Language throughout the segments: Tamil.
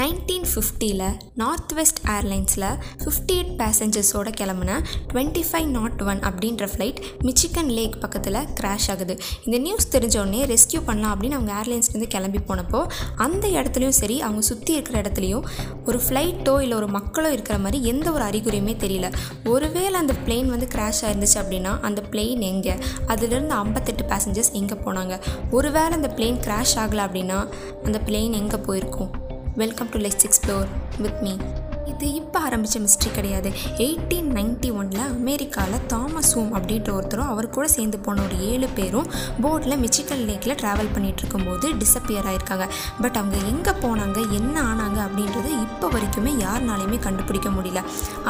நைன்டீன் ஃபிஃப்டியில் நார்த் வெஸ்ட் ஏர்லைன்ஸில் ஃபிஃப்டி எயிட் பேசஞ்சர்ஸோட கிளம்புன டுவெண்ட்டி ஃபைவ் நாட் ஒன் அப்படின்ற ஃப்ளைட் மிச்சிகன் லேக் பக்கத்தில் கிராஷ் ஆகுது. இந்த நியூஸ் தெரிஞ்சோடனே ரெஸ்கியூ பண்ணலாம் அப்படின்னு அவங்க ஏர்லைன்ஸ்லேருந்து கிளம்பி போனப்போ அந்த இடத்துலையும் சரி அவங்க சுற்றி இருக்கிற இடத்துலையும் ஒரு ஃப்ளைட்டோ இல்லை ஒரு மக்களோ இருக்கிற மாதிரி எந்த ஒரு அறிகுறியுமே தெரியல. ஒருவேளை அந்த பிளெயின் வந்து கிராஷ் ஆயிருந்துச்சு அப்படின்னா அந்த பிளெயின் எங்கே? அதுலேருந்து ஐம்பத்தெட்டு பேசஞ்சர்ஸ் எங்கே போனாங்க? ஒருவேளை அந்த பிளெயின் கிராஷ் ஆகலை அப்படின்னா அந்த பிளெயின் எங்கே போயிருக்கும்? Welcome to Let's Explore with me. இது இப்போ ஆரம்பித்த மிஸ்ட்ரி கிடையாது. எயிட்டீன் நைன்டி ஒனில் அமெரிக்காவில் தாமஸ் ஹூம் அப்படின்ற ஒருத்தரும் அவர் கூட சேர்ந்து போன ஒரு ஏழு பேரும் போட்டில் மிச்சிக்கல் லேக்கில் ட்ராவல் பண்ணிகிட்டு இருக்கும்போது டிஸப்பியர் ஆயிருக்காங்க. பட் அவங்க எங்கே போனாங்க என்ன ஆனாங்க அப்படின்றது இப்போ வரைக்குமே யாருனாலையுமே கண்டுபிடிக்க முடியல.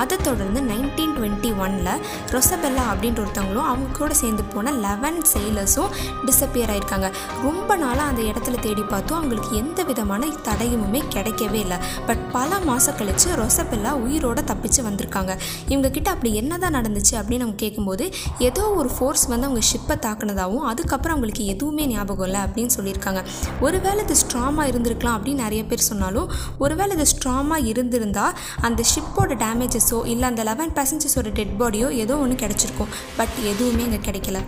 அதை தொடர்ந்து நைன்டீன் டுவெண்ட்டி ஒனில் ரொசபெல்லா அப்படின்ற ஒருத்தவங்களும் அவங்க கூட சேர்ந்து போன லெவன் செயலர்ஸும் டிஸப்பியர் ஆயிருக்காங்க. ரொம்ப நாளாக அந்த இடத்துல தேடி பார்த்தோம் அவங்களுக்கு எந்த விதமான தடயமுமே கிடைக்கவே இல்லை. பட் பல மாதம் கழித்து ரொசபெல்லா உயிரோட தப்பிச்சு வந்திருக்காங்க. இவங்க கிட்ட அப்படி என்னதான் நடந்துச்சு அப்படின்னு அவங்க கேட்கும்போது ஏதோ ஒரு ஃபோர்ஸ் வந்து அவங்க ஷிப்பை தாக்குனதாகவும் அதுக்கப்புறம் அவங்களுக்கு எதுவுமே ஞாபகம் இல்லை அப்படின்னு சொல்லியிருக்காங்க. ஒருவேளை இது ஸ்ட்ராமாக இருந்திருக்கலாம் அப்படின்னு நிறைய பேர் சொன்னாலும் ஒருவேளை இது ஸ்ட்ராமாக இருந்திருந்தால் அந்த ஷிப்போட டேமேஜஸோ இல்லை அந்த லெவன் பேசஞ்சர்ஸோட டெட் பாடியோ ஏதோ ஒன்று கிடச்சிருக்கும். பட் எதுவுமே இங்கே கிடைக்கல.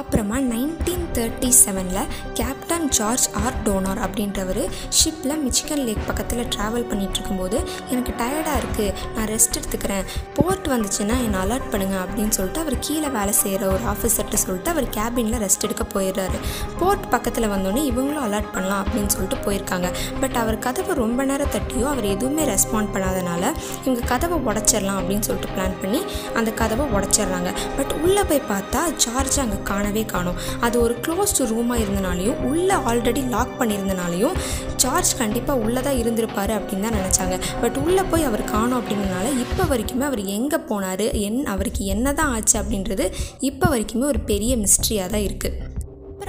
அப்புறமா நைன்டீன் தேர்ட்டி செவனில் கேப்டன் ஜார்ஜ் ஆர் டோனார் அப்படின்றவர் ஷிப்பில் மிச்சிகன் லேக் பக்கத்தில் ட்ராவல் பண்ணிகிட்டு இருக்கும்போது எனக்கு டயர்டாக இருக்குது நான் ரெஸ்ட் எடுத்துக்கிறேன். போர்ட் வந்துச்சுன்னா என்னை அலர்ட் பண்ணுங்கள் அப்படின்னு சொல்லிட்டு அவர் கீழே வேலை செய்கிற ஒரு ஆஃபீஸர்கிட்ட சொல்லிட்டு அவர் கேபினில் ரெஸ்ட் எடுக்க போயிடுறாரு. போர்ட் பக்கத்தில் வந்தோடனே இவங்களும் அலர்ட் பண்ணலாம் அப்படின்னு சொல்லிட்டு போயிருக்காங்க. பட் அவர் கதவை ரொம்ப நேரம் தட்டியோ அவர் எதுவுமே ரெஸ்பாண்ட் பண்ணாதனால இவங்க கதவை உடச்சிடலாம் அப்படின்னு சொல்லிட்டு பிளான் பண்ணி அந்த கதவை உடச்சிட்றாங்க. பட் உள்ளே போய் பார்த்தா ஜார்ஜ் அங்கே காணவே காணும். அது ஒரு க்ளோஸ்டு ரூமாக இருந்தனாலையும் உள்ளே ஆல்ரெடி லாக் பண்ணியிருந்தனாலையும் ஜார்ஜ் கண்டிப்பாக உள்ளே தான் இருந்திருப்பார் அப்படின்னு தான் நினச்சாங்க. பட் உள்ளே போய் அவர் காணும் அப்படிங்கிறனால இப்போ வரைக்குமே அவர் எங்கே போனார் என் அவருக்கு என்ன தான் ஆச்சு அப்படின்றது இப்போ வரைக்குமே ஒரு பெரிய மிஸ்ட்ரியாக தான் இருக்குது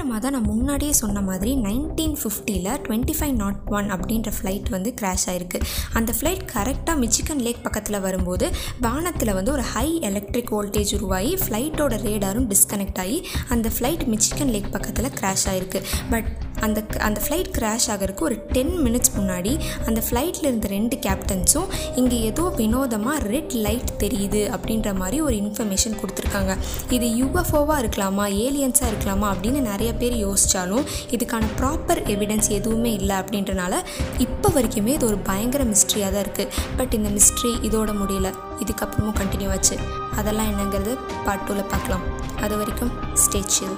அப்புறமா தான் நான் முன்னாடியே சொன்ன மாதிரி நைன்டீன் ஃபிஃப்டியில் டுவெண்ட்டி ஃபைவ் நாட் ஒன் அப்படின்ற ஃப்ளைட் வந்து கிராஷ் ஆகிருக்கு அந்த ஃப்ளைட் கரெக்டாக மிச்சிகன் லேக் பக்கத்தில் வரும்போது வானத்தில் வந்து ஒரு ஹை எலக்ட்ரிக் வோல்டேஜ் உருவாகி ஃப்ளைட்டோட ரேடாரும் டிஸ்கனெக்ட் ஆகி அந்த ஃப்ளைட் மிச்சிகன் லேக் பக்கத்தில் கிராஷ் ஆகிருக்கு பட் அந்த அந்த ஃப்ளைட் கிராஷ் ஆகிறதுக்கு ஒரு டென் மினிட்ஸ் முன்னாடி அந்த ஃப்ளைட்டில் இருந்த ரெண்டு கேப்டன்ஸும் இங்கே ஏதோ வினோதமாக ரெட் லைட் தெரியுது அப்படின்ற மாதிரி ஒரு இன்ஃபர்மேஷன் கொடுத்துருக்காங்க. இது யூஎஃப்ஓவாக இருக்கலாமா ஏலியன்ஸாக இருக்கலாமா அப்படின்னு நிறைய பேர் யோசித்தாலும் இதுக்கான ப்ராப்பர் எவிடன்ஸ் எதுவுமே இல்லை அப்படின்றனால இப்போ வரைக்குமே இது ஒரு பயங்கர மிஸ்ட்ரியாக தான் இருக்குது பட் இந்த மிஸ்ட்ரி இதோட முடியல. இதுக்கப்புறமும் கண்டினியூ ஆச்சு. அதெல்லாம் என்னங்கிறது பார்ட் டூவில் பார்க்கலாம். அது வரைக்கும் ஸ்டேச்சில்